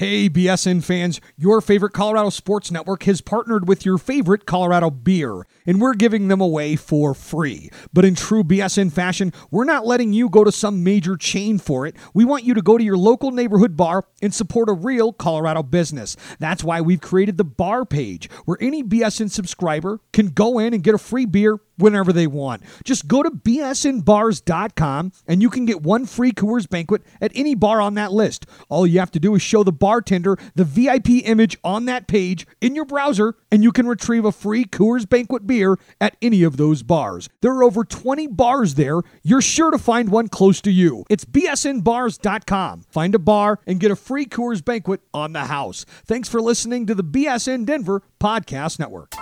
Hey, BSN fans, your favorite Colorado Sports Network has partnered with your favorite Colorado beer, and we're giving them away for free. But in true BSN fashion, we're not letting you go to some major chain for it. We want you to go to your local neighborhood bar and support a real Colorado business. That's why we've created the bar page, where any BSN subscriber can go in and get a free beer whenever they want. Just go to bsnbars.com and you can get one free Coors banquet at any bar on that list. All you have to do is show the bartender the VIP image on that page in your browser and you can retrieve a free Coors banquet beer at any of those bars. There are over 20 bars there. You're sure to find one close to you. It's bsnbars.com. Find a bar and get a free Coors banquet on the house. Thanks for listening to the BSN Denver Podcast Network.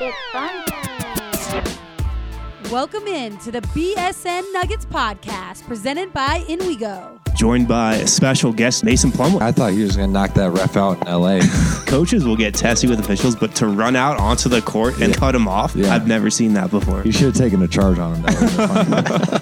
It's fun. Welcome in to the BSN Nuggets podcast presented by InWeGo. joined by a special guest, Mason Plumlee. I thought he was going to knock that ref out in L.A. Coaches will get testy with officials, but to run out onto the court and cut him off, Yeah. I've never seen that before. you should have taken a charge on him. That would've been funny.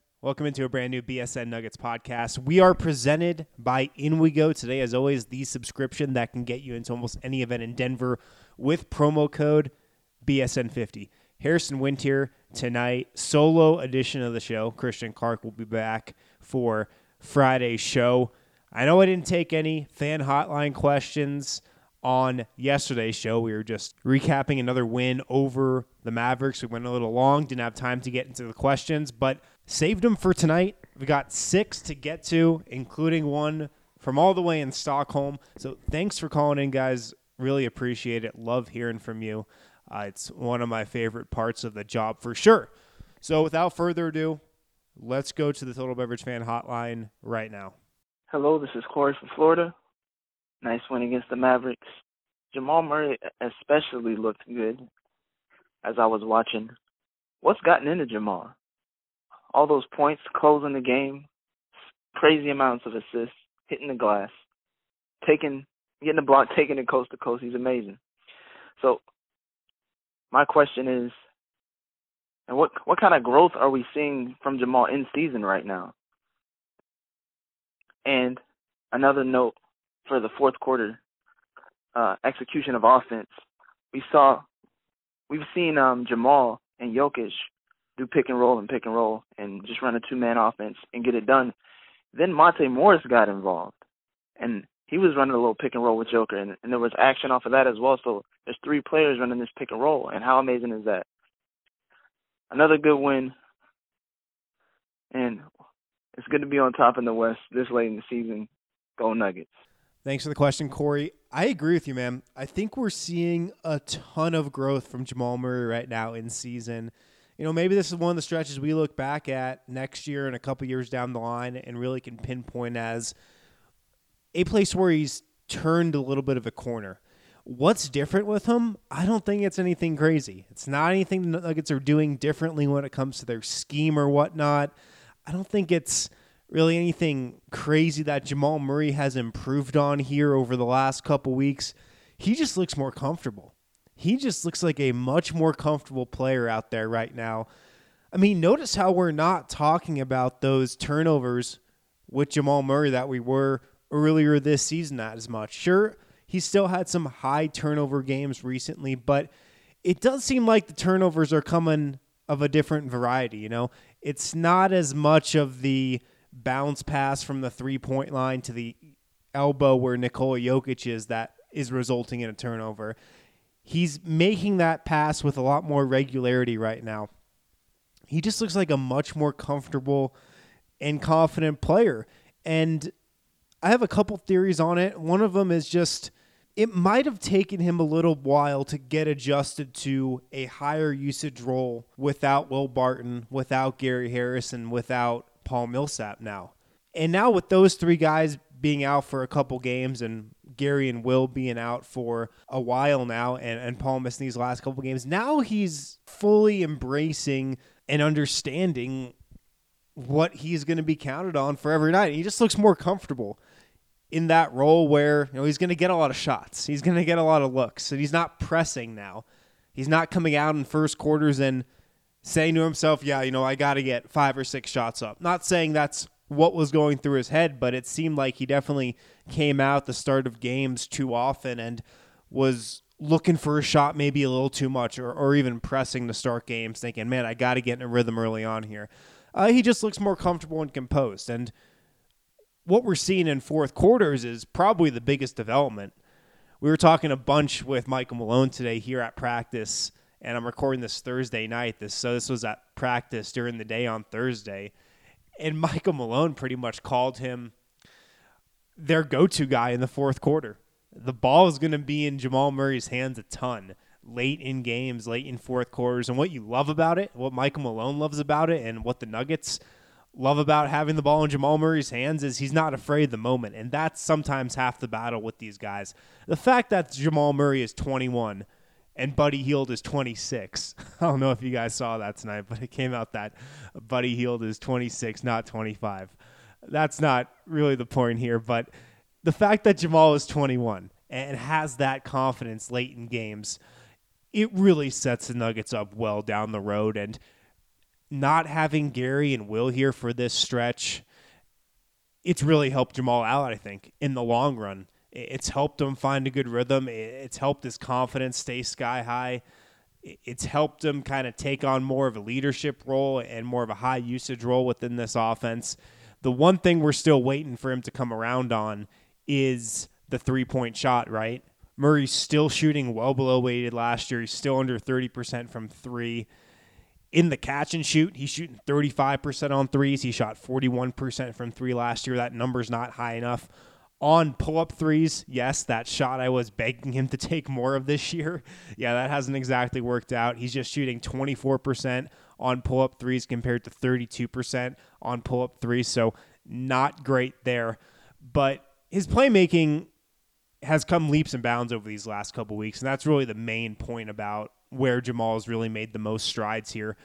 Welcome into a brand new BSN Nuggets podcast. We are presented by InWeGo today, as always, the subscription that can get you into almost any event in Denver with promo code BSN50. Harrison Wind here tonight, solo edition of the show. Christian Clark will be back for Friday's show. I know I didn't take any fan hotline questions on yesterday's show. We were just recapping another win over the Mavericks. We went a little long, didn't have time to get into the questions, but saved them for tonight. We got six to get to, including one from all the way in Stockholm. So thanks for calling in, guys. Really appreciate it. Love hearing from you. Uh, it's one of my favorite parts of the job for sure. So without further ado, let's go to the Total Beverage Fan Hotline right now. Hello, this is Corey from Florida. Nice win against the Mavericks. Jamal Murray especially looked good as I was watching. What's gotten into Jamal? All those points, closing the game, crazy amounts of assists, hitting the glass, taking, getting the block, taking it coast to coast. He's amazing. So, my question is, and what what kind of growth are we seeing from Jamal in season right now? And another note for the fourth quarter uh, execution of offense, we saw, we've seen um, Jamal and Jokic do pick and roll and pick and roll and just run a two man offense and get it done. Then Monte Morris got involved, and he was running a little pick and roll with Joker, and, and there was action off of that as well. So there's three players running this pick and roll, and how amazing is that? Another good win, and it's good to be on top in the West this late in the season. Go Nuggets. Thanks for the question, Corey. I agree with you, man. I think we're seeing a ton of growth from Jamal Murray right now in season. You know, maybe this is one of the stretches we look back at next year and a couple years down the line and really can pinpoint as a place where he's turned a little bit of a corner. What's different with him? I don't think it's anything crazy. It's not anything the Nuggets are doing differently when it comes to their scheme or whatnot. I don't think it's really anything crazy that Jamal Murray has improved on here over the last couple weeks. He just looks more comfortable. He just looks like a much more comfortable player out there right now. I mean, notice how we're not talking about those turnovers with Jamal Murray that we were earlier this season not as much. Sure, he still had some high turnover games recently, but it does seem like the turnovers are coming of a different variety, you know? It's not as much of the bounce pass from the three point line to the elbow where Nikola Jokic is that is resulting in a turnover. He's making that pass with a lot more regularity right now. He just looks like a much more comfortable and confident player. And I have a couple theories on it. One of them is just it might have taken him a little while to get adjusted to a higher usage role without Will Barton, without Gary Harrison, without Paul Millsap now. And now with those three guys being out for a couple games and Gary and Will being out for a while now and, and Paul missing these last couple games, now he's fully embracing and understanding what he's going to be counted on for every night. He just looks more comfortable in that role where you know he's going to get a lot of shots. He's going to get a lot of looks, and he's not pressing now. He's not coming out in first quarters and saying to himself, "Yeah, you know, I got to get five or six shots up." Not saying that's what was going through his head, but it seemed like he definitely came out the start of games too often and was looking for a shot maybe a little too much or, or even pressing to start games, thinking, man, I got to get in a rhythm early on here. Uh, he just looks more comfortable and composed. And what we're seeing in fourth quarters is probably the biggest development. We were talking a bunch with Michael Malone today here at practice, and I'm recording this Thursday night. This so this was at practice during the day on Thursday, and Michael Malone pretty much called him their go-to guy in the fourth quarter. The ball is going to be in Jamal Murray's hands a ton late in games, late in fourth quarters, and what you love about it, what Michael Malone loves about it, and what the Nuggets love about having the ball in Jamal Murray's hands is he's not afraid of the moment. And that's sometimes half the battle with these guys. The fact that Jamal Murray is 21 and Buddy Hield is 26. I don't know if you guys saw that tonight, but it came out that Buddy Hield is 26, not 25. That's not really the point here, but the fact that Jamal is 21 and has that confidence late in games, it really sets the Nuggets up well down the road. And not having Gary and Will here for this stretch, it's really helped Jamal out, I think, in the long run. It's helped him find a good rhythm. It's helped his confidence stay sky high. It's helped him kind of take on more of a leadership role and more of a high usage role within this offense. The one thing we're still waiting for him to come around on is the three point shot, right? Murray's still shooting well below weighted last year. He's still under 30% from three in the catch and shoot, he's shooting 35% on threes. He shot 41% from three last year. That number's not high enough. On pull up threes, yes, that shot I was begging him to take more of this year. Yeah, that hasn't exactly worked out. He's just shooting 24% on pull up threes compared to 32% on pull up threes. So, not great there. But his playmaking has come leaps and bounds over these last couple weeks. And that's really the main point about where Jamal has really made the most strides here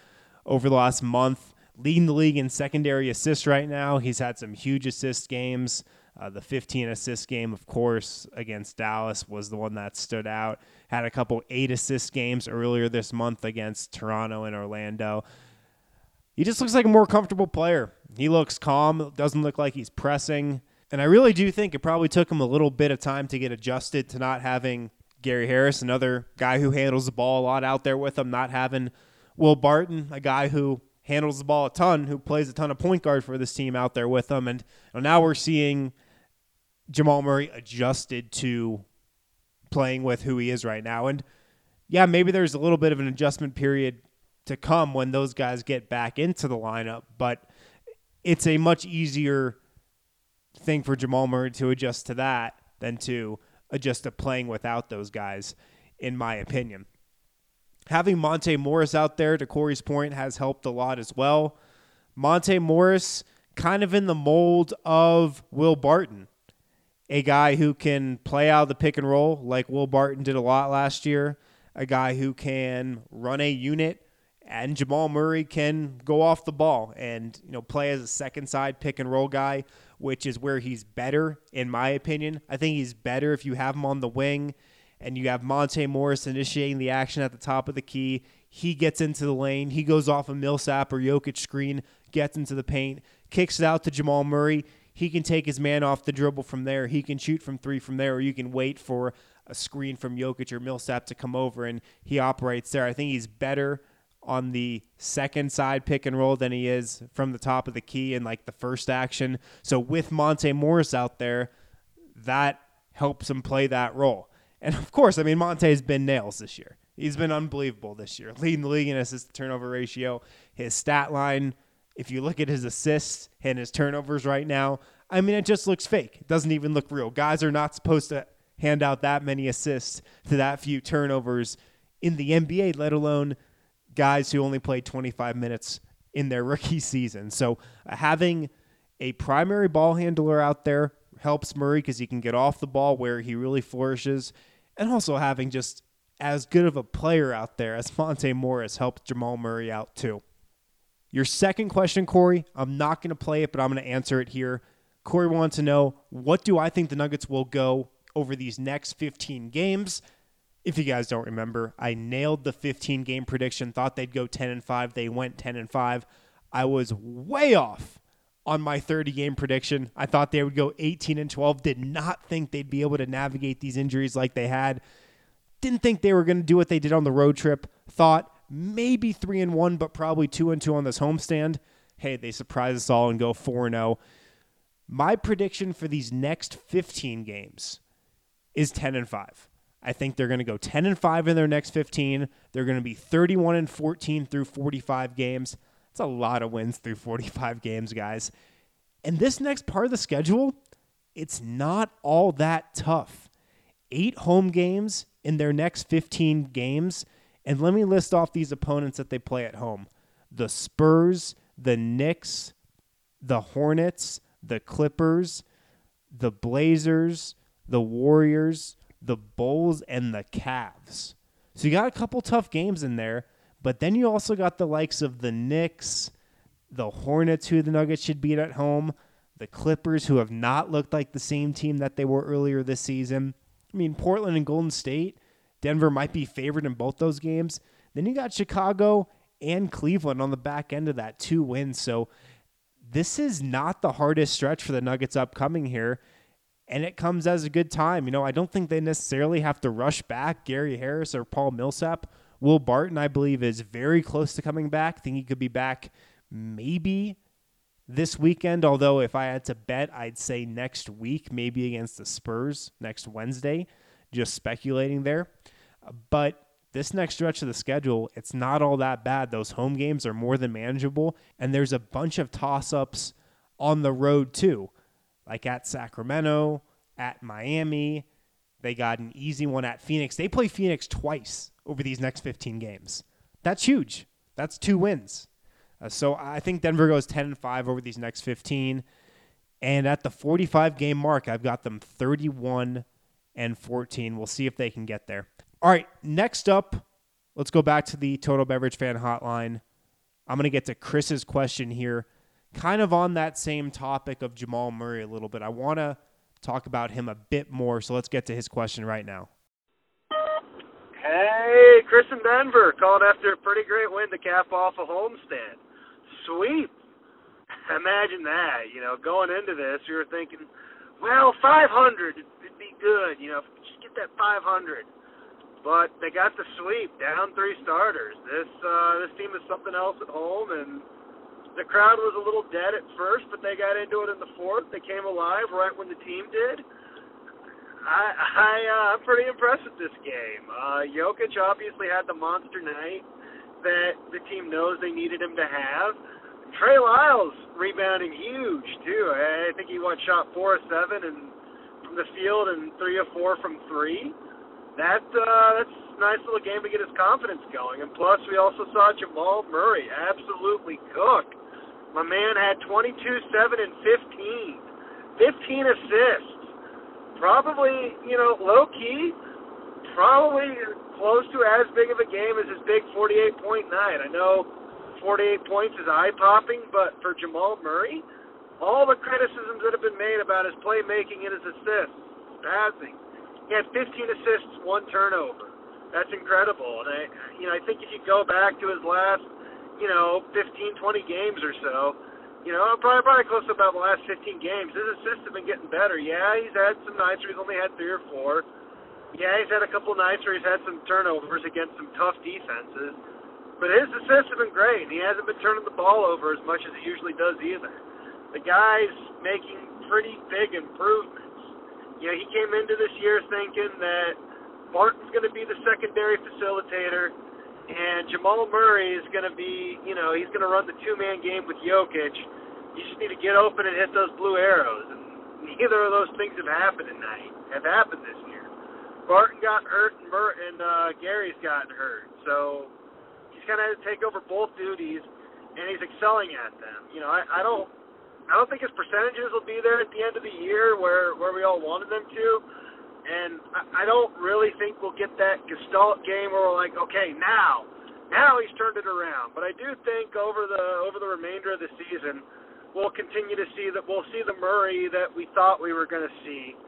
over the last month. Leading the league in secondary assists right now. He's had some huge assist games. Uh, the 15 assist game, of course, against Dallas was the one that stood out. Had a couple eight assist games earlier this month against Toronto and Orlando. He just looks like a more comfortable player. He looks calm, doesn't look like he's pressing. And I really do think it probably took him a little bit of time to get adjusted to not having Gary Harris, another guy who handles the ball a lot out there with him, not having Will Barton, a guy who handles the ball a ton, who plays a ton of point guard for this team out there with them. And now we're seeing Jamal Murray adjusted to playing with who he is right now. And yeah, maybe there's a little bit of an adjustment period to come when those guys get back into the lineup, but it's a much easier thing for Jamal Murray to adjust to that than to adjust to playing without those guys, in my opinion. Having Monte Morris out there, to Corey's point, has helped a lot as well. Monte Morris, kind of in the mold of Will Barton, a guy who can play out of the pick and roll like Will Barton did a lot last year, a guy who can run a unit and Jamal Murray can go off the ball and you know play as a second side pick and roll guy which is where he's better, in my opinion. I think he's better if you have him on the wing and you have Monte Morris initiating the action at the top of the key. He gets into the lane. He goes off a Millsap or Jokic screen, gets into the paint, kicks it out to Jamal Murray. He can take his man off the dribble from there. He can shoot from three from there, or you can wait for a screen from Jokic or Millsap to come over and he operates there. I think he's better on the second side pick and roll than he is from the top of the key in like the first action. So with Monte Morris out there, that helps him play that role. And of course, I mean Monte's been nails this year. He's been unbelievable this year, leading the league in assist turnover ratio. His stat line, if you look at his assists and his turnovers right now, I mean it just looks fake. It doesn't even look real. Guys are not supposed to hand out that many assists to that few turnovers in the NBA, let alone guys who only played 25 minutes in their rookie season. So uh, having a primary ball handler out there helps Murray because he can get off the ball where he really flourishes, and also having just as good of a player out there as Monte Morris helped Jamal Murray out too. Your second question, Corey, I'm not going to play it, but I'm going to answer it here. Corey wants to know what do I think the Nuggets will go over these next 15 games? If you guys don't remember, I nailed the 15 game prediction, thought they'd go 10 and 5. They went 10 and 5. I was way off on my 30 game prediction. I thought they would go 18 and 12. Did not think they'd be able to navigate these injuries like they had. Didn't think they were going to do what they did on the road trip. Thought maybe 3 and 1 but probably 2 and 2 on this homestand. Hey, they surprise us all and go 4 and 0. My prediction for these next 15 games is 10 and 5. I think they're going to go 10 and 5 in their next 15. They're going to be 31 and 14 through 45 games. That's a lot of wins through 45 games, guys. And this next part of the schedule, it's not all that tough. 8 home games in their next 15 games. And let me list off these opponents that they play at home. The Spurs, the Knicks, the Hornets, the Clippers, the Blazers, the Warriors, the Bulls, and the Cavs. So you got a couple tough games in there, but then you also got the likes of the Knicks, the Hornets, who the Nuggets should beat at home, the Clippers, who have not looked like the same team that they were earlier this season. I mean, Portland and Golden State, Denver might be favored in both those games. Then you got Chicago and Cleveland on the back end of that, two wins. So this is not the hardest stretch for the Nuggets upcoming here and it comes as a good time. You know, I don't think they necessarily have to rush back Gary Harris or Paul Millsap. Will Barton, I believe, is very close to coming back. think he could be back maybe this weekend. Although, if I had to bet, I'd say next week, maybe against the Spurs next Wednesday. Just speculating there. But this next stretch of the schedule, it's not all that bad. Those home games are more than manageable. And there's a bunch of toss ups on the road, too like at Sacramento, at Miami. They got an easy one at Phoenix. They play Phoenix twice over these next 15 games. That's huge. That's two wins. Uh, so I think Denver goes 10 and 5 over these next 15. And at the 45 game mark, I've got them 31 and 14. We'll see if they can get there. All right, next up, let's go back to the Total Beverage Fan Hotline. I'm going to get to Chris's question here kind of on that same topic of Jamal Murray a little bit. I want to talk about him a bit more, so let's get to his question right now. Hey, Chris in Denver called after a pretty great win to cap off a homestand. Sweep. Imagine that. You know, going into this, you were thinking, well, 500 would be good. You know, just get that 500. But they got the sweep, down three starters. This uh, this team is something else at home, and the crowd was a little dead at first, but they got into it in the fourth. They came alive right when the team did. I I uh, I'm pretty impressed with this game. Uh, Jokic obviously had the monster night that the team knows they needed him to have. Trey Lyles rebounding huge too. I think he went shot four of seven and the field and three of four from three. That uh, that's a nice little game to get his confidence going. And plus, we also saw Jamal Murray absolutely cook. My man had 22, 7, and 15. 15 assists. Probably, you know, low key, probably close to as big of a game as his big 48 point night. I know 48 points is eye popping, but for Jamal Murray, all the criticisms that have been made about his playmaking and his assists, passing, he had 15 assists, one turnover. That's incredible. And I, you know, I think if you go back to his last you know, 15, 20 games or so. You know, probably probably close to about the last 15 games. His assists have been getting better. Yeah, he's had some nights where he's only had three or four. Yeah, he's had a couple nights where he's had some turnovers against some tough defenses. But his assists have been great. He hasn't been turning the ball over as much as he usually does either. The guy's making pretty big improvements. You know, he came into this year thinking that Barton's going to be the secondary facilitator and Jamal Murray is going to be, you know, he's going to run the two-man game with Jokic. You just need to get open and hit those blue arrows. And neither of those things have happened tonight, have happened this year. Barton got hurt and, Bert and uh, Gary's gotten hurt. So he's kind of had to take over both duties, and he's excelling at them. You know, I, I don't, I don't think his percentages will be there at the end of the year where where we all wanted them to, and I, I don't really think we'll get that Gestalt game where we're like, okay, now, now he's turned it around. But I do think over the over the remainder of the season, we'll continue to see that we'll see the Murray that we thought we were going to see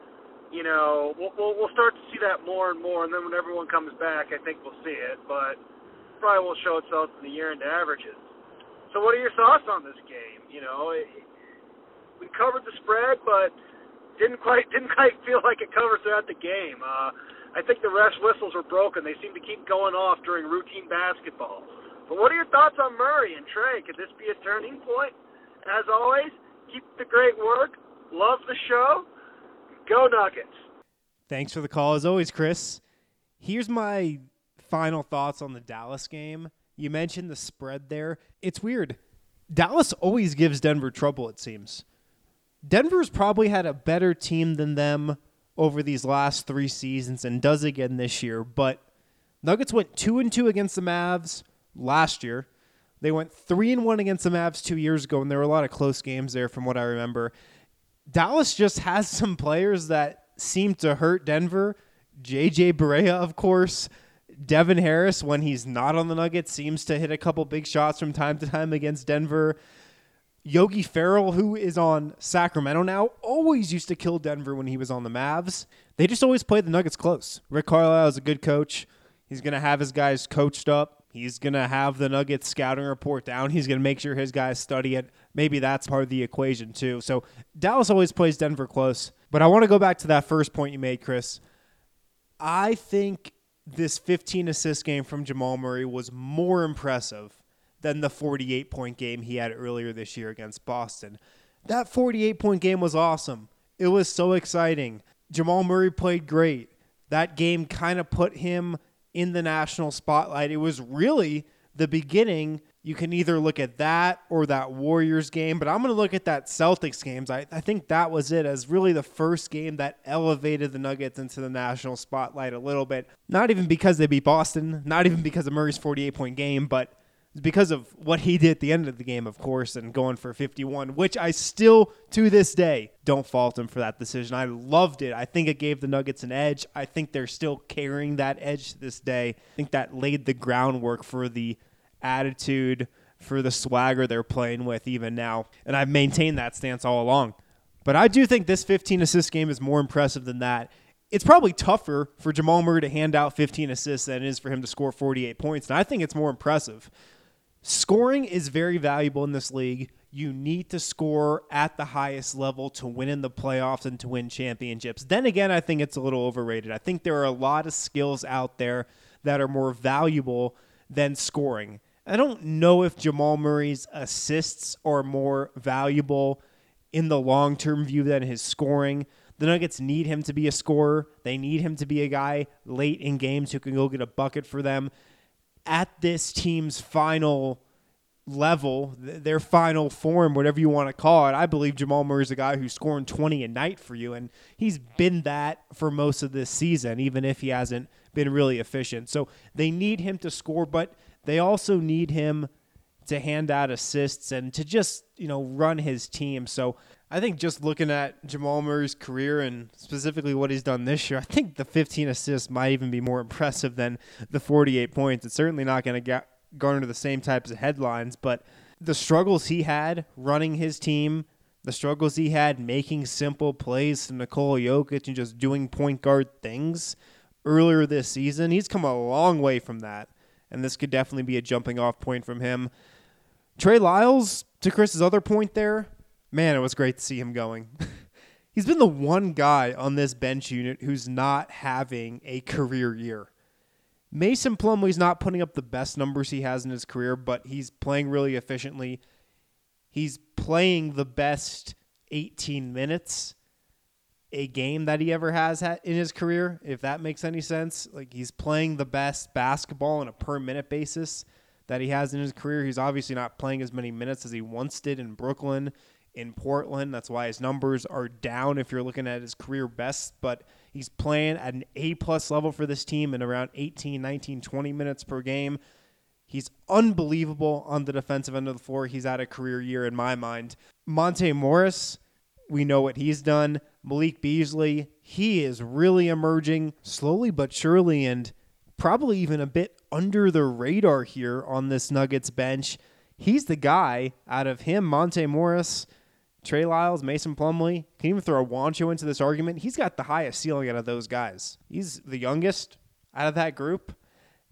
you know, we'll, we'll we'll start to see that more and more, and then when everyone comes back, I think we'll see it. But probably will show itself in the year-end averages. So, what are your thoughts on this game? You know, it, we covered the spread, but didn't quite didn't quite feel like it covered throughout the game. Uh, I think the refs' whistles were broken. They seem to keep going off during routine basketball. But what are your thoughts on Murray and Trey? Could this be a turning point? As always, keep the great work. Love the show. Go Nuggets. Thanks for the call as always, Chris. Here's my final thoughts on the Dallas game. You mentioned the spread there. It's weird. Dallas always gives Denver trouble, it seems. Denver's probably had a better team than them over these last three seasons and does again this year, but Nuggets went two and two against the Mavs last year. They went three and one against the Mavs two years ago, and there were a lot of close games there from what I remember. Dallas just has some players that seem to hurt Denver. JJ Barea, of course. Devin Harris, when he's not on the Nuggets, seems to hit a couple big shots from time to time against Denver. Yogi Ferrell, who is on Sacramento now, always used to kill Denver when he was on the Mavs. They just always play the Nuggets close. Rick Carlisle is a good coach. He's going to have his guys coached up. He's going to have the Nuggets scouting report down. He's going to make sure his guys study it maybe that's part of the equation too. So Dallas always plays Denver close. But I want to go back to that first point you made, Chris. I think this 15 assist game from Jamal Murray was more impressive than the 48 point game he had earlier this year against Boston. That 48 point game was awesome. It was so exciting. Jamal Murray played great. That game kind of put him in the national spotlight. It was really the beginning you can either look at that or that Warriors game, but I'm going to look at that Celtics games. I, I think that was it as really the first game that elevated the Nuggets into the national spotlight a little bit. Not even because they beat Boston, not even because of Murray's 48 point game, but because of what he did at the end of the game, of course, and going for 51, which I still, to this day, don't fault him for that decision. I loved it. I think it gave the Nuggets an edge. I think they're still carrying that edge to this day. I think that laid the groundwork for the attitude, for the swagger they're playing with even now. And I've maintained that stance all along. But I do think this 15 assist game is more impressive than that. It's probably tougher for Jamal Murray to hand out 15 assists than it is for him to score 48 points. And I think it's more impressive. Scoring is very valuable in this league. You need to score at the highest level to win in the playoffs and to win championships. Then again, I think it's a little overrated. I think there are a lot of skills out there that are more valuable than scoring. I don't know if Jamal Murray's assists are more valuable in the long term view than his scoring. The Nuggets need him to be a scorer. They need him to be a guy late in games who can go get a bucket for them. At this team's final level, their final form, whatever you want to call it, I believe Jamal Murray is a guy who's scoring 20 a night for you, and he's been that for most of this season, even if he hasn't been really efficient. So they need him to score, but – they also need him to hand out assists and to just, you know, run his team. So I think just looking at Jamal Murray's career and specifically what he's done this year, I think the 15 assists might even be more impressive than the 48 points. It's certainly not going to garner the same types of headlines, but the struggles he had running his team, the struggles he had making simple plays to Nikola Jokic and just doing point guard things earlier this season, he's come a long way from that and this could definitely be a jumping off point from him. Trey Lyles, to Chris's other point there, man, it was great to see him going. He's been the one guy on this bench unit who's not having a career year. Mason Plumlee's not putting up the best numbers he has in his career, but he's playing really efficiently. He's playing the best 18 minutes a game that he ever has had in his career, if that makes any sense. Like he's playing the best basketball on a per minute basis that he has in his career. He's obviously not playing as many minutes as he once did in Brooklyn in Portland. That's why his numbers are down if you're looking at his career best, but he's playing at an A plus level for this team in around 18, 19, 20 minutes per game. He's unbelievable on the defensive end of the floor. He's had a career year in my mind. Monte Morris, we know what he's done. Malik Beasley, he is really emerging slowly but surely and probably even a bit under the radar here on this Nuggets bench. He's the guy out of him, Monte Morris, Trey Lyles, Mason Plumlee. Can even throw a Juancho into this argument. He's got the highest ceiling out of those guys. He's the youngest out of that group.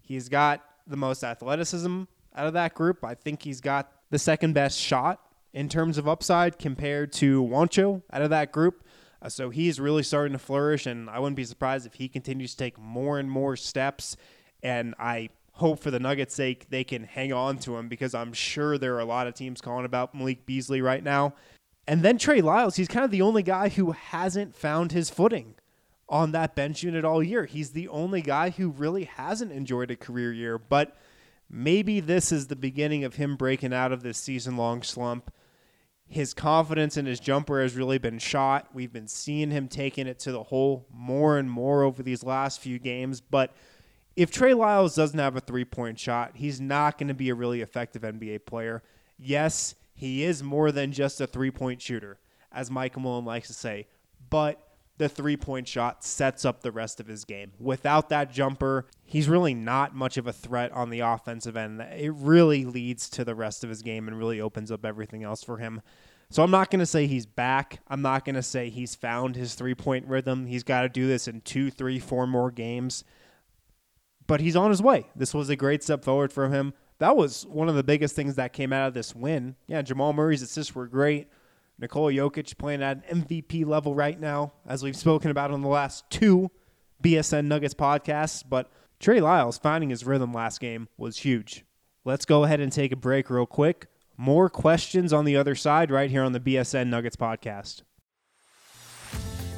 He's got the most athleticism out of that group. I think he's got the second best shot in terms of upside compared to Juancho out of that group. Uh, so he's really starting to flourish, and I wouldn't be surprised if he continues to take more and more steps. And I hope for the Nuggets' sake they can hang on to him because I'm sure there are a lot of teams calling about Malik Beasley right now. And then Trey Lyles, he's kind of the only guy who hasn't found his footing on that bench unit all year. He's the only guy who really hasn't enjoyed a career year, but maybe this is the beginning of him breaking out of this season long slump. His confidence in his jumper has really been shot. We've been seeing him taking it to the hole more and more over these last few games. But if Trey Lyles doesn't have a three point shot, he's not going to be a really effective NBA player. Yes, he is more than just a three point shooter, as Mike Malone likes to say, but the three point shot sets up the rest of his game. Without that jumper, he's really not much of a threat on the offensive end. It really leads to the rest of his game and really opens up everything else for him. So I'm not going to say he's back. I'm not going to say he's found his three point rhythm. He's got to do this in two, three, four more games. But he's on his way. This was a great step forward for him. That was one of the biggest things that came out of this win. Yeah, Jamal Murray's assists were great. Nikola Jokic playing at an MVP level right now, as we've spoken about on the last two BSN Nuggets podcasts. But Trey Lyles finding his rhythm last game was huge. Let's go ahead and take a break real quick. More questions on the other side right here on the BSN Nuggets podcast.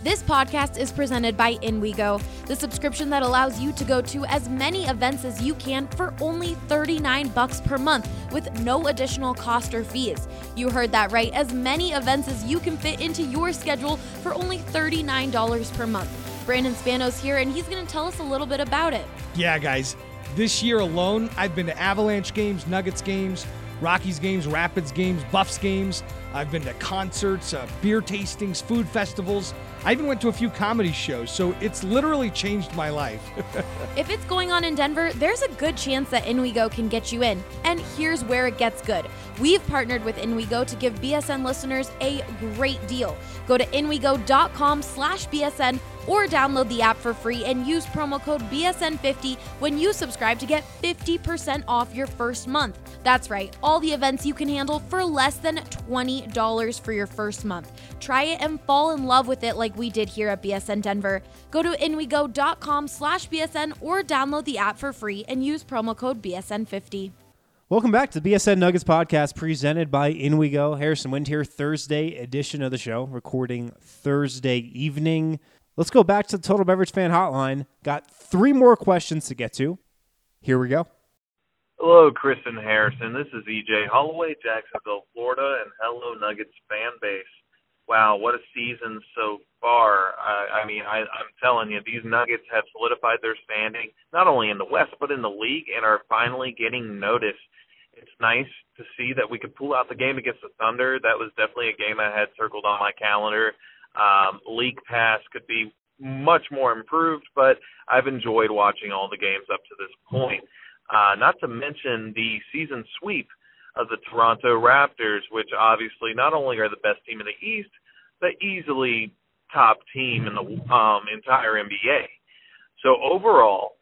This podcast is presented by InWeGo, the subscription that allows you to go to as many events as you can for only 39 bucks per month with no additional cost or fees. You heard that right, as many events as you can fit into your schedule for only $39 per month. Brandon Spanos here and he's going to tell us a little bit about it. Yeah, guys. This year alone, I've been to Avalanche games, Nuggets games, Rockies games, Rapids games, Buffs games. I've been to concerts, uh, beer tastings, food festivals. I even went to a few comedy shows, so it's literally changed my life. if it's going on in Denver, there's a good chance that InWeGo can get you in. And here's where it gets good. We've partnered with InWeGo to give BSN listeners a great deal. Go to inwego.com slash BSN or download the app for free and use promo code BSN50 when you subscribe to get 50% off your first month. That's right, all the events you can handle for less than $20 for your first month. Try it and fall in love with it like we did here at BSN Denver. Go to inwego.com slash BSN or download the app for free and use promo code BSN50. Welcome back to the BSN Nuggets podcast presented by InWeGo. Harrison Wind here, Thursday edition of the show, recording Thursday evening. Let's go back to the Total Beverage Fan Hotline. Got three more questions to get to. Here we go. Hello, Chris and Harrison. This is EJ Holloway, Jacksonville, Florida, and hello, Nuggets fan base. Wow, what a season so far. I, I mean, I, I'm telling you, these Nuggets have solidified their standing, not only in the West, but in the league, and are finally getting noticed. It's nice to see that we could pull out the game against the Thunder. That was definitely a game I had circled on my calendar. Um, League Pass could be much more improved, but I've enjoyed watching all the games up to this point. Uh, not to mention the season sweep of the Toronto Raptors, which obviously not only are the best team in the East, but easily top team in the um, entire NBA. So overall,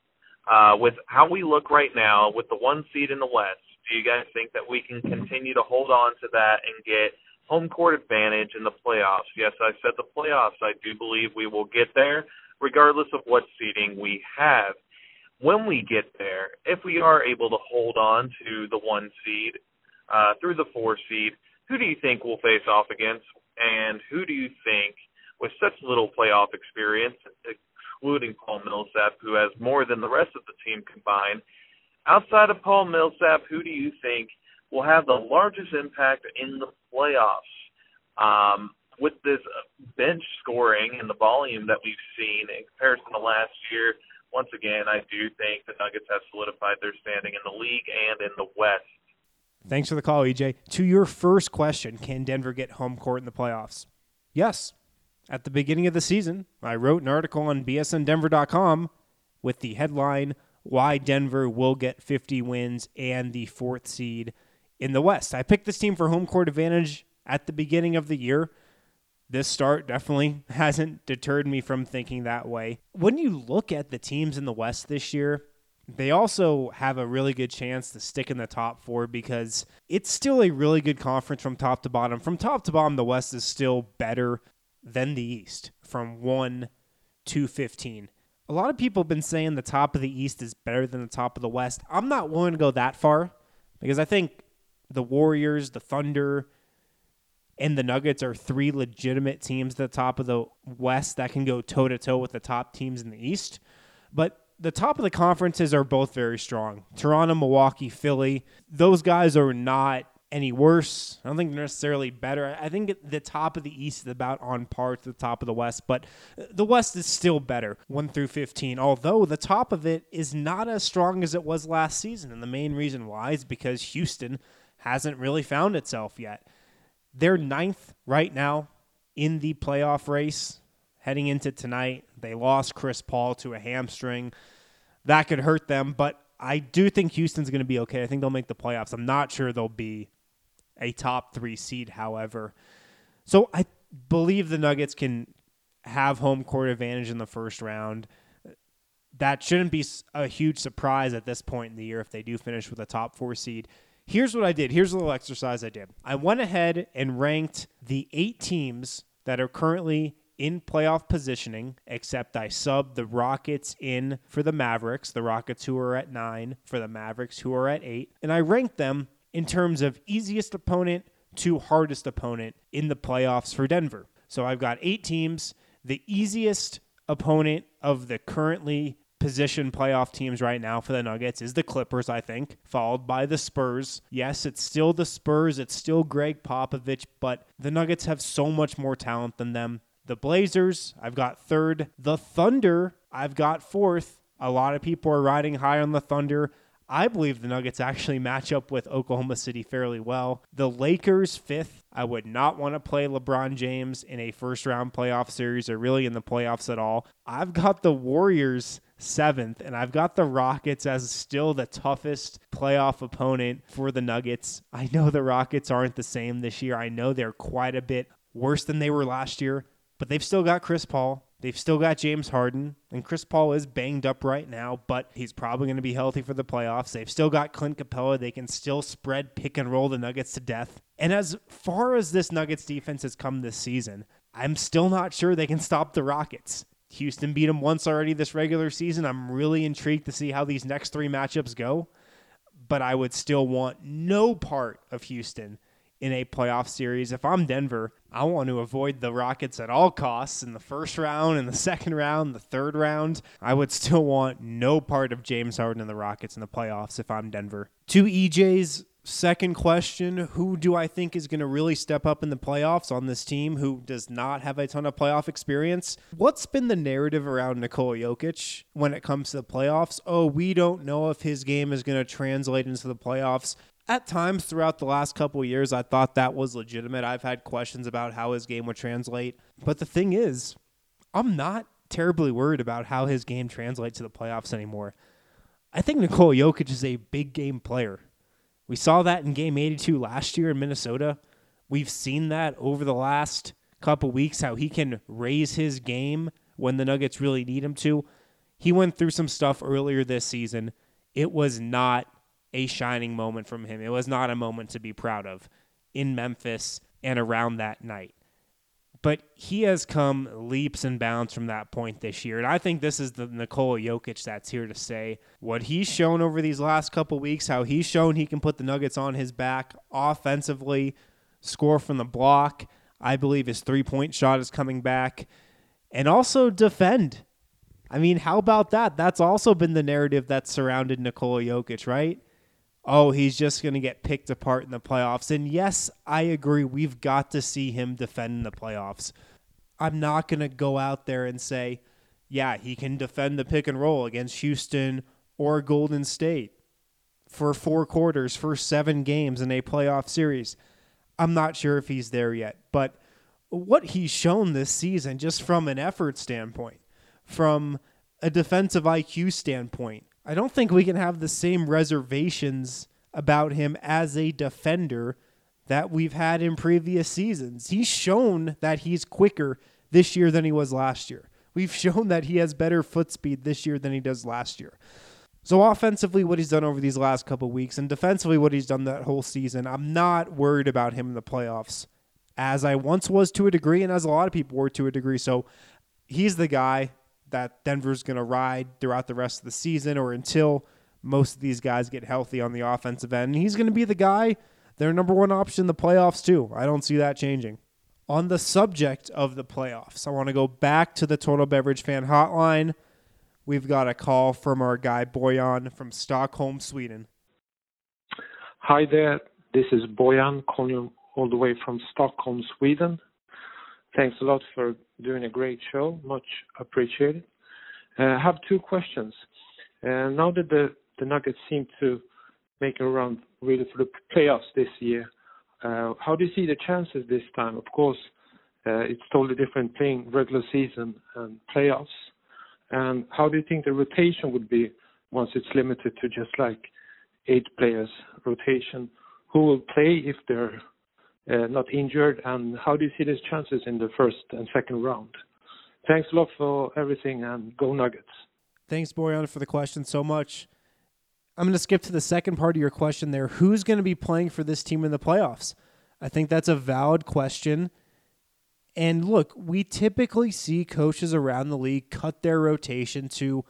uh, with how we look right now, with the one seed in the West, do you guys think that we can continue to hold on to that and get home court advantage in the playoffs? Yes, I said the playoffs. I do believe we will get there, regardless of what seeding we have when we get there, if we are able to hold on to the one seed uh, through the four seed, who do you think we'll face off against? And who do you think, with such little playoff experience, excluding Paul Millsap, who has more than the rest of the team combined, outside of Paul Millsap, who do you think will have the largest impact in the playoffs? Um, with this bench scoring and the volume that we've seen in comparison to last year, once again, I do think the Nuggets have solidified their standing in the league and in the West. Thanks for the call, EJ. To your first question, can Denver get home court in the playoffs? Yes. At the beginning of the season, I wrote an article on bsndenver.com with the headline Why Denver Will Get 50 Wins and the fourth seed in the West. I picked this team for home court advantage at the beginning of the year. This start definitely hasn't deterred me from thinking that way. When you look at the teams in the West this year, they also have a really good chance to stick in the top four because it's still a really good conference from top to bottom. From top to bottom, the West is still better than the East from 1 to 15. A lot of people have been saying the top of the East is better than the top of the West. I'm not willing to go that far because I think the Warriors, the Thunder, and the Nuggets are three legitimate teams at the top of the West that can go toe to toe with the top teams in the East. But the top of the conferences are both very strong. Toronto, Milwaukee, Philly, those guys are not any worse. I don't think they're necessarily better. I think the top of the East is about on par to the top of the West, but the West is still better, 1 through 15, although the top of it is not as strong as it was last season. And the main reason why is because Houston hasn't really found itself yet. They're ninth right now in the playoff race heading into tonight. They lost Chris Paul to a hamstring. That could hurt them, but I do think Houston's going to be okay. I think they'll make the playoffs. I'm not sure they'll be a top three seed, however. So I believe the Nuggets can have home court advantage in the first round. That shouldn't be a huge surprise at this point in the year if they do finish with a top four seed. Here's what I did. Here's a little exercise I did. I went ahead and ranked the eight teams that are currently in playoff positioning, except I subbed the Rockets in for the Mavericks, the Rockets who are at nine, for the Mavericks who are at eight. And I ranked them in terms of easiest opponent to hardest opponent in the playoffs for Denver. So I've got eight teams. The easiest opponent of the currently position playoff teams right now for the Nuggets is the Clippers, I think, followed by the Spurs. Yes, it's still the Spurs, it's still Gregg Popovich, but the Nuggets have so much more talent than them. The Blazers, I've got third. The Thunder, I've got fourth. A lot of people are riding high on the Thunder. I believe the Nuggets actually match up with Oklahoma City fairly well. The Lakers, fifth. I would not want to play LeBron James in a first round playoff series or really in the playoffs at all. I've got the Warriors seventh, and I've got the Rockets as still the toughest playoff opponent for the Nuggets. I know the Rockets aren't the same this year. I know they're quite a bit worse than they were last year, but they've still got Chris Paul. They've still got James Harden, and Chris Paul is banged up right now, but he's probably going to be healthy for the playoffs. They've still got Clint Capela. They can still spread, pick, and roll the Nuggets to death. And as far as this Nuggets defense has come this season, I'm still not sure they can stop the Rockets. Houston beat them once already this regular season. I'm really intrigued to see how these next three matchups go, but I would still want no part of Houston in a playoff series. If I'm Denver, I want to avoid the Rockets at all costs in the first round, in the second round, the third round. I would still want no part of James Harden and the Rockets in the playoffs if I'm Denver. To EJ's Second question Who do I think is going to really step up in the playoffs on this team who does not have a ton of playoff experience? What's been the narrative around Nikola Jokic when it comes to the playoffs? Oh, we don't know if his game is going to translate into the playoffs. At times throughout the last couple years, I thought that was legitimate. I've had questions about how his game would translate. But the thing is, I'm not terribly worried about how his game translates to the playoffs anymore. I think Nikola Jokic is a big game player. We saw that in game 82 last year in Minnesota. We've seen that over the last couple weeks how he can raise his game when the Nuggets really need him to. He went through some stuff earlier this season. It was not a shining moment from him. It was not a moment to be proud of in Memphis and around that night but he has come leaps and bounds from that point this year. And I think this is the Nikola Jokic that's here to say what he's shown over these last couple weeks, how he's shown he can put the Nuggets on his back offensively, score from the block. I believe his three point shot is coming back, and also defend. I mean, how about that? That's also been the narrative that's surrounded Nikola Jokic, right? Oh, he's just going to get picked apart in the playoffs. And yes, I agree. We've got to see him defend in the playoffs. I'm not going to go out there and say, yeah, he can defend the pick and roll against Houston or Golden State for four quarters, for seven games in a playoff series. I'm not sure if he's there yet, but what he's shown this season, just from an effort standpoint, from a defensive IQ standpoint, I don't think we can have the same reservations about him as a defender that we've had in previous seasons. He's shown that he's quicker this year than he was last year. We've shown that he has better foot speed this year than he does last year. So offensively, what he's done over these last couple weeks, and defensively, what he's done that whole season, I'm not worried about him in the playoffs, as I once was to a degree, and as a lot of people were to a degree. So he's the guy that Denver's going to ride throughout the rest of the season, or until most of these guys get healthy on the offensive end. And he's going to be the guy, their number one option in the playoffs too. I don't see that changing. On the subject of the playoffs, I want to go back to the Total Beverage Fan Hotline. We've got a call from our guy Boyan from Stockholm, Sweden. Hi there. This is Boyan calling all the way from Stockholm, Sweden. Thanks a lot for doing a great show. Much appreciated. Uh, I have two questions. Uh, now that the, the Nuggets seem to make a run really for the playoffs this year, uh, how do you see the chances this time? Of course, it's totally different playing regular season and playoffs. And how do you think the rotation would be once it's limited to just like eight players rotation? Who will play if they're Uh, not injured? And how do you see these chances in the first and second round? Thanks a lot for everything and go Nuggets. Thanks, Boyan, for the question so much. I'm going to skip to the second part of your question there. Who's going to be playing for this team in the playoffs? I think that's a valid question. And look, we typically see coaches around the league cut their rotation to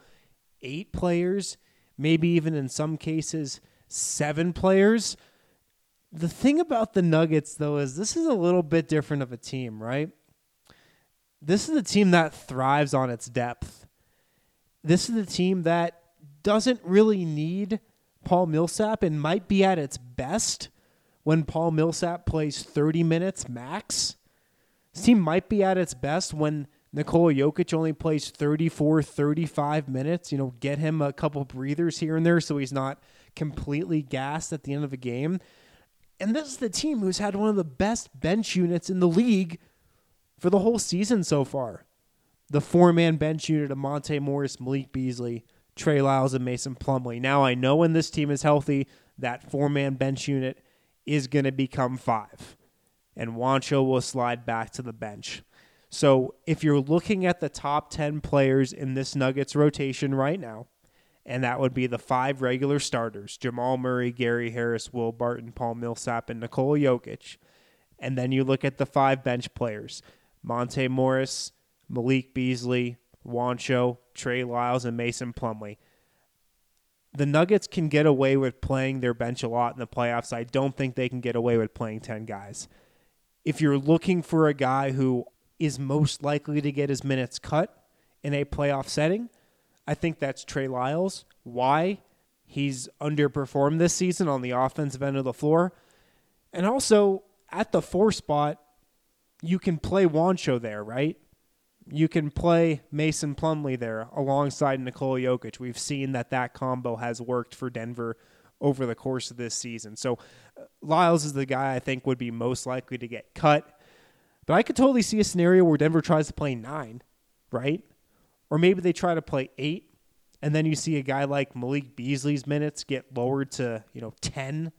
eight players, maybe even in some cases, seven players. The thing about the Nuggets, though, is this is a little bit different of a team, right? This is a team that thrives on its depth. This is a team that doesn't really need Paul Millsap and might be at its best when Paul Millsap plays 30 minutes max. This team might be at its best when Nikola Jokic only plays 34, 35 minutes. You know, get him a couple breathers here and there so he's not completely gassed at the end of a game. And this is the team who's had one of the best bench units in the league for the whole season so far. The four man bench unit of Monte Morris, Malik Beasley, Trey Lyles, and Mason Plumlee. Now I know when this team is healthy, that four man bench unit is going to become five and Juancho will slide back to the bench. So if you're looking at the top 10 players in this Nuggets rotation right now, and that would be the five regular starters Jamal Murray, Gary Harris, Will Barton, Paul Millsap, and Nikola Jokic. And then you look at the five bench players Monte Morris, Malik Beasley, Juancho, Trey Lyles, and Mason Plumlee. The Nuggets can get away with playing their bench a lot in the playoffs. I don't think they can get away with playing 10 guys if you're looking for a guy who is most likely to get his minutes cut in a playoff setting, I think that's Trey Lyles. Why? He's underperformed this season on the offensive end of the floor. And also at the four spot, you can play Juancho there, right? You can play Mason Plumlee there alongside Nikola Jokic. We've seen that that combo has worked for Denver over the course of this season. So uh, Lyles is the guy I think would be most likely to get cut. But I could totally see a scenario where Denver tries to play nine, right? Or maybe they try to play eight, and then you see a guy like Malik Beasley's minutes get lowered to, you know, 10,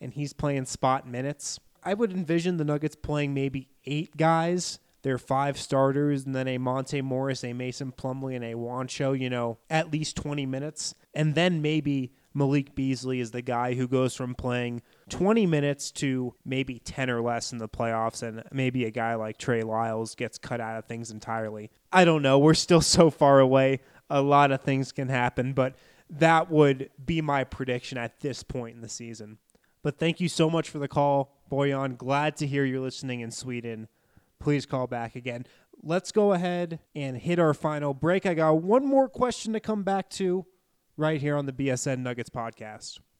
and he's playing spot minutes. I would envision the Nuggets playing maybe eight guys, their five starters, and then a Monte Morris, a Mason Plumlee, and a Juancho, you know, at least 20 minutes. And then maybe Malik Beasley is the guy who goes from playing 20 minutes to maybe 10 or less in the playoffs, and maybe a guy like Trey Lyles gets cut out of things entirely. I don't know. We're still so far away. A lot of things can happen, but that would be my prediction at this point in the season. But thank you so much for the call, Boyan. Glad to hear you're listening in Sweden. Please call back again. Let's go ahead and hit our final break. I got one more question to come back to right here on the BSN Nuggets podcast.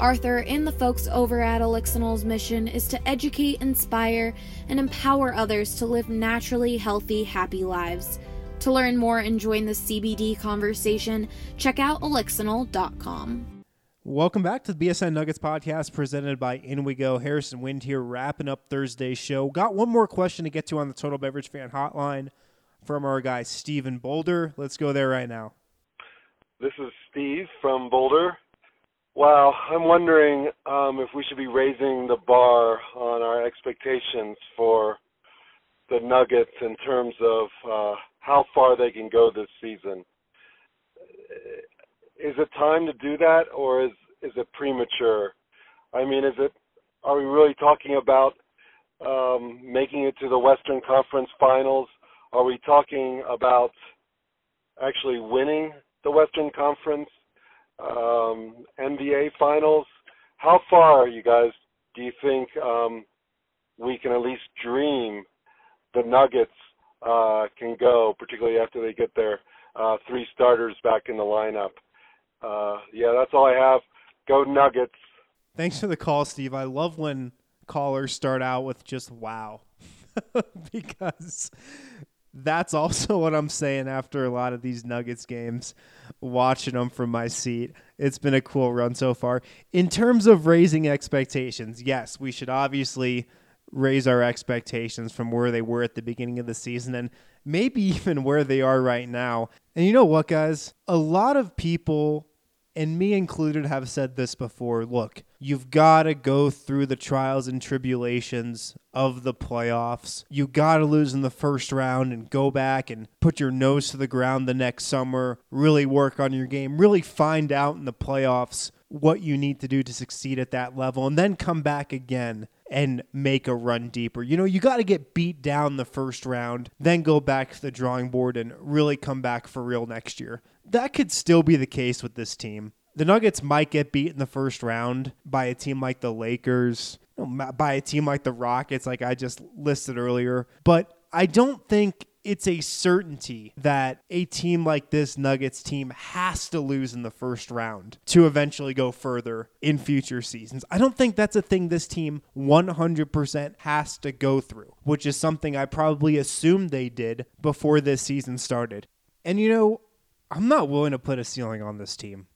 Arthur and the folks over at Elixinol's mission is to educate, inspire, and empower others to live naturally healthy, happy lives. To learn more and join the CBD conversation, check out elixinol.com. Welcome back to the BSN Nuggets podcast presented by InWeGo. Harrison Wind here, wrapping up Thursday's show. Got one more question to get to on the Total Beverage Fan Hotline from our guy Stephen Boulder. Let's go there right now. This is Steve from Boulder. Wow, I'm wondering um, if we should be raising the bar on our expectations for the Nuggets in terms of uh, how far they can go this season. Is it time to do that, or is is it premature? I mean, is it? Are we really talking about um, making it to the Western Conference Finals? Are we talking about actually winning the Western Conference um, NBA Finals? How far, you guys, do you think um, we can at least dream the Nuggets uh, can go, particularly after they get their uh, three starters back in the lineup? Uh, yeah, that's all I have. Go Nuggets. Thanks for the call, Steve. I love when callers start out with just wow. because that's also what I'm saying after a lot of these Nuggets games, watching them from my seat. It's been a cool run so far. In terms of raising expectations, yes, we should obviously raise our expectations from where they were at the beginning of the season and maybe even where they are right now. And you know what, guys? A lot of people and me included, have said this before. Look, you've got to go through the trials and tribulations of the playoffs. You got to lose in the first round and go back and put your nose to the ground the next summer, really work on your game, really find out in the playoffs what you need to do to succeed at that level, and then come back again and make a run deeper. You know, you got to get beat down the first round, then go back to the drawing board and really come back for real next year that could still be the case with this team. The Nuggets might get beat in the first round by a team like the Lakers, by a team like the Rockets, like I just listed earlier. But I don't think it's a certainty that a team like this Nuggets team has to lose in the first round to eventually go further in future seasons. I don't think that's a thing this team 100% has to go through, which is something I probably assumed they did before this season started. And you know, I'm not willing to put a ceiling on this team.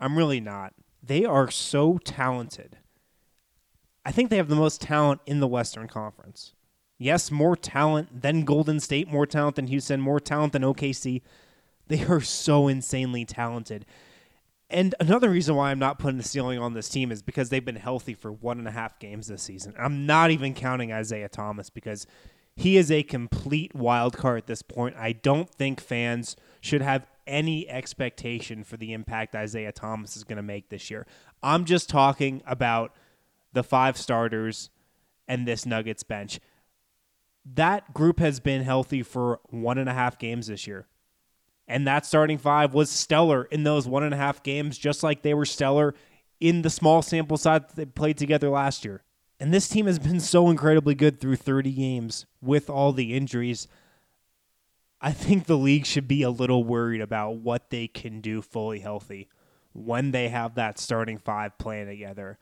I'm really not. They are so talented. I think they have the most talent in the Western Conference. Yes, more talent than Golden State, more talent than Houston, more talent than OKC. They are so insanely talented. And another reason why I'm not putting the ceiling on this team is because they've been healthy for one and a half games this season. I'm not even counting Isaiah Thomas because he is a complete wild card at this point. I don't think fans should have any expectation for the impact Isaiah Thomas is going to make this year. I'm just talking about the five starters and this Nuggets bench. That group has been healthy for one and a half games this year. And that starting five was stellar in those one and a half games, just like they were stellar in the small sample size they played together last year. And this team has been so incredibly good through 30 games with all the injuries. I think the league should be a little worried about what they can do fully healthy when they have that starting five playing together.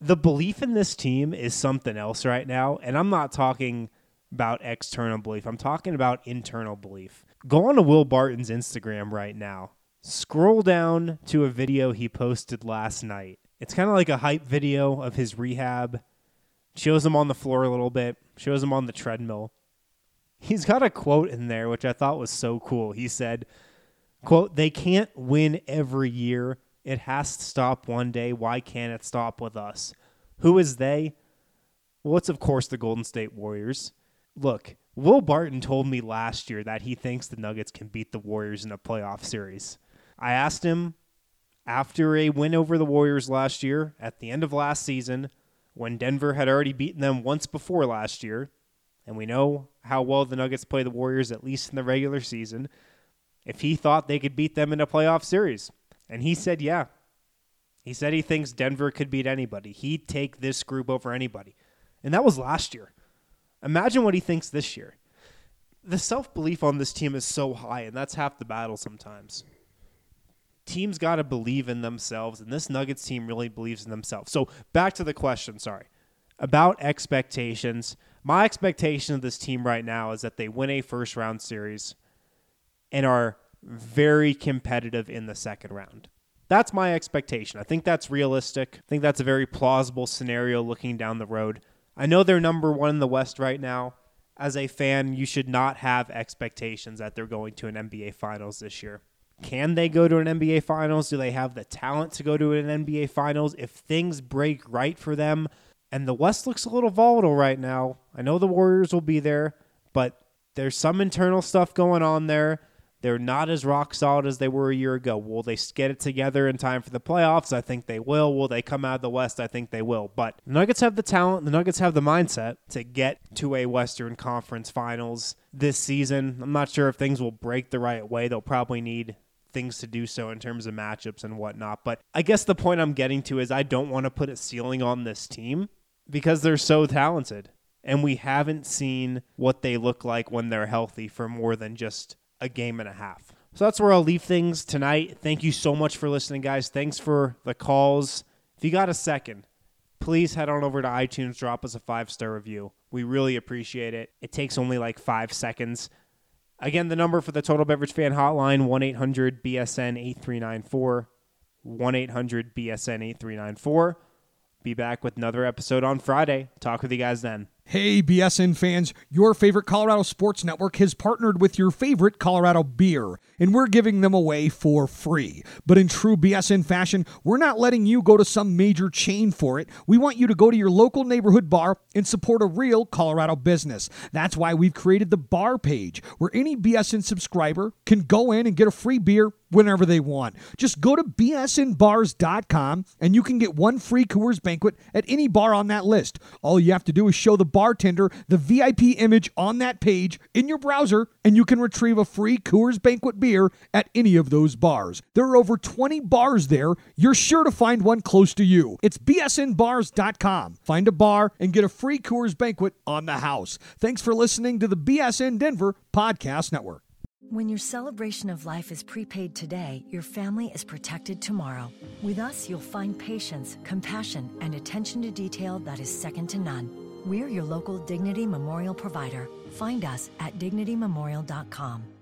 The belief in this team is something else right now, and I'm not talking about external belief. I'm talking about internal belief. Go on to Will Barton's Instagram right now. Scroll down to a video he posted last night It's kind of like a hype video of his rehab. Shows him on the floor a little bit, shows him on the treadmill. He's got a quote in there which I thought was so cool. He said, quote, "They can't win every year. It has to stop one day. Why can't it stop with us?" Who is they? Well, it's of course the Golden State Warriors. Look, Will Barton told me last year that he thinks the Nuggets can beat the Warriors in a playoff series. I asked him after a win over the Warriors last year at the end of last season when Denver had already beaten them once before last year, and we know how well the Nuggets play the Warriors at least in the regular season, if he thought they could beat them in a playoff series. And he said, yeah. He said he thinks Denver could beat anybody. He'd take this group over anybody. And that was last year. Imagine what he thinks this year. The self belief on this team is so high, and that's half the battle sometimes. Teams got to believe in themselves, and this Nuggets team really believes in themselves. So, back to the question, sorry, about expectations. My expectation of this team right now is that they win a first round series and are very competitive in the second round. That's my expectation. I think that's realistic. I think that's a very plausible scenario looking down the road. I know they're number one in the West right now. As a fan, you should not have expectations that they're going to an NBA Finals this year. Can they go to an NBA Finals? Do they have the talent to go to an NBA Finals? If things break right for them, and the West looks a little volatile right now, I know the Warriors will be there, but there's some internal stuff going on there. They're not as rock solid as they were a year ago. Will they get it together in time for the playoffs? I think they will. Will they come out of the West? I think they will. But the Nuggets have the talent, the Nuggets have the mindset to get to a Western Conference Finals this season. I'm not sure if things will break the right way. They'll probably need things to do so in terms of matchups and whatnot. But I guess the point I'm getting to is I don't want to put a ceiling on this team because they're so talented. And we haven't seen what they look like when they're healthy for more than just a game and a half. So that's where I'll leave things tonight. Thank you so much for listening, guys. Thanks for the calls. If you got a second, please head on over to iTunes, drop us a five star review. We really appreciate it. It takes only like five seconds. Again, the number for the Total Beverage Fan Hotline 1 800 BSN 8394. 1 800 BSN 8394. Be back with another episode on Friday. Talk with you guys then. Hey, BSN fans, your favorite Colorado Sports Network has partnered with your favorite Colorado beer, and we're giving them away for free. But in true BSN fashion, we're not letting you go to some major chain for it. We want you to go to your local neighborhood bar and support a real Colorado business. That's why we've created the bar page, where any BSN subscriber can go in and get a free beer whenever they want. Just go to bsnbars.com and you can get one free Coors banquet at any bar on that list. All you have to do is show the bartender the VIP image on that page in your browser and you can retrieve a free Coors banquet beer at any of those bars. There are over 20 bars there. You're sure to find one close to you. It's bsnbars.com. Find a bar and get a free Coors banquet on the house. Thanks for listening to the BSN Denver Podcast Network. When your celebration of life is prepaid today, your family is protected tomorrow. With us, you'll find patience, compassion, and attention to detail that is second to none. We're your local Dignity Memorial provider. Find us at dignitymemorial.com.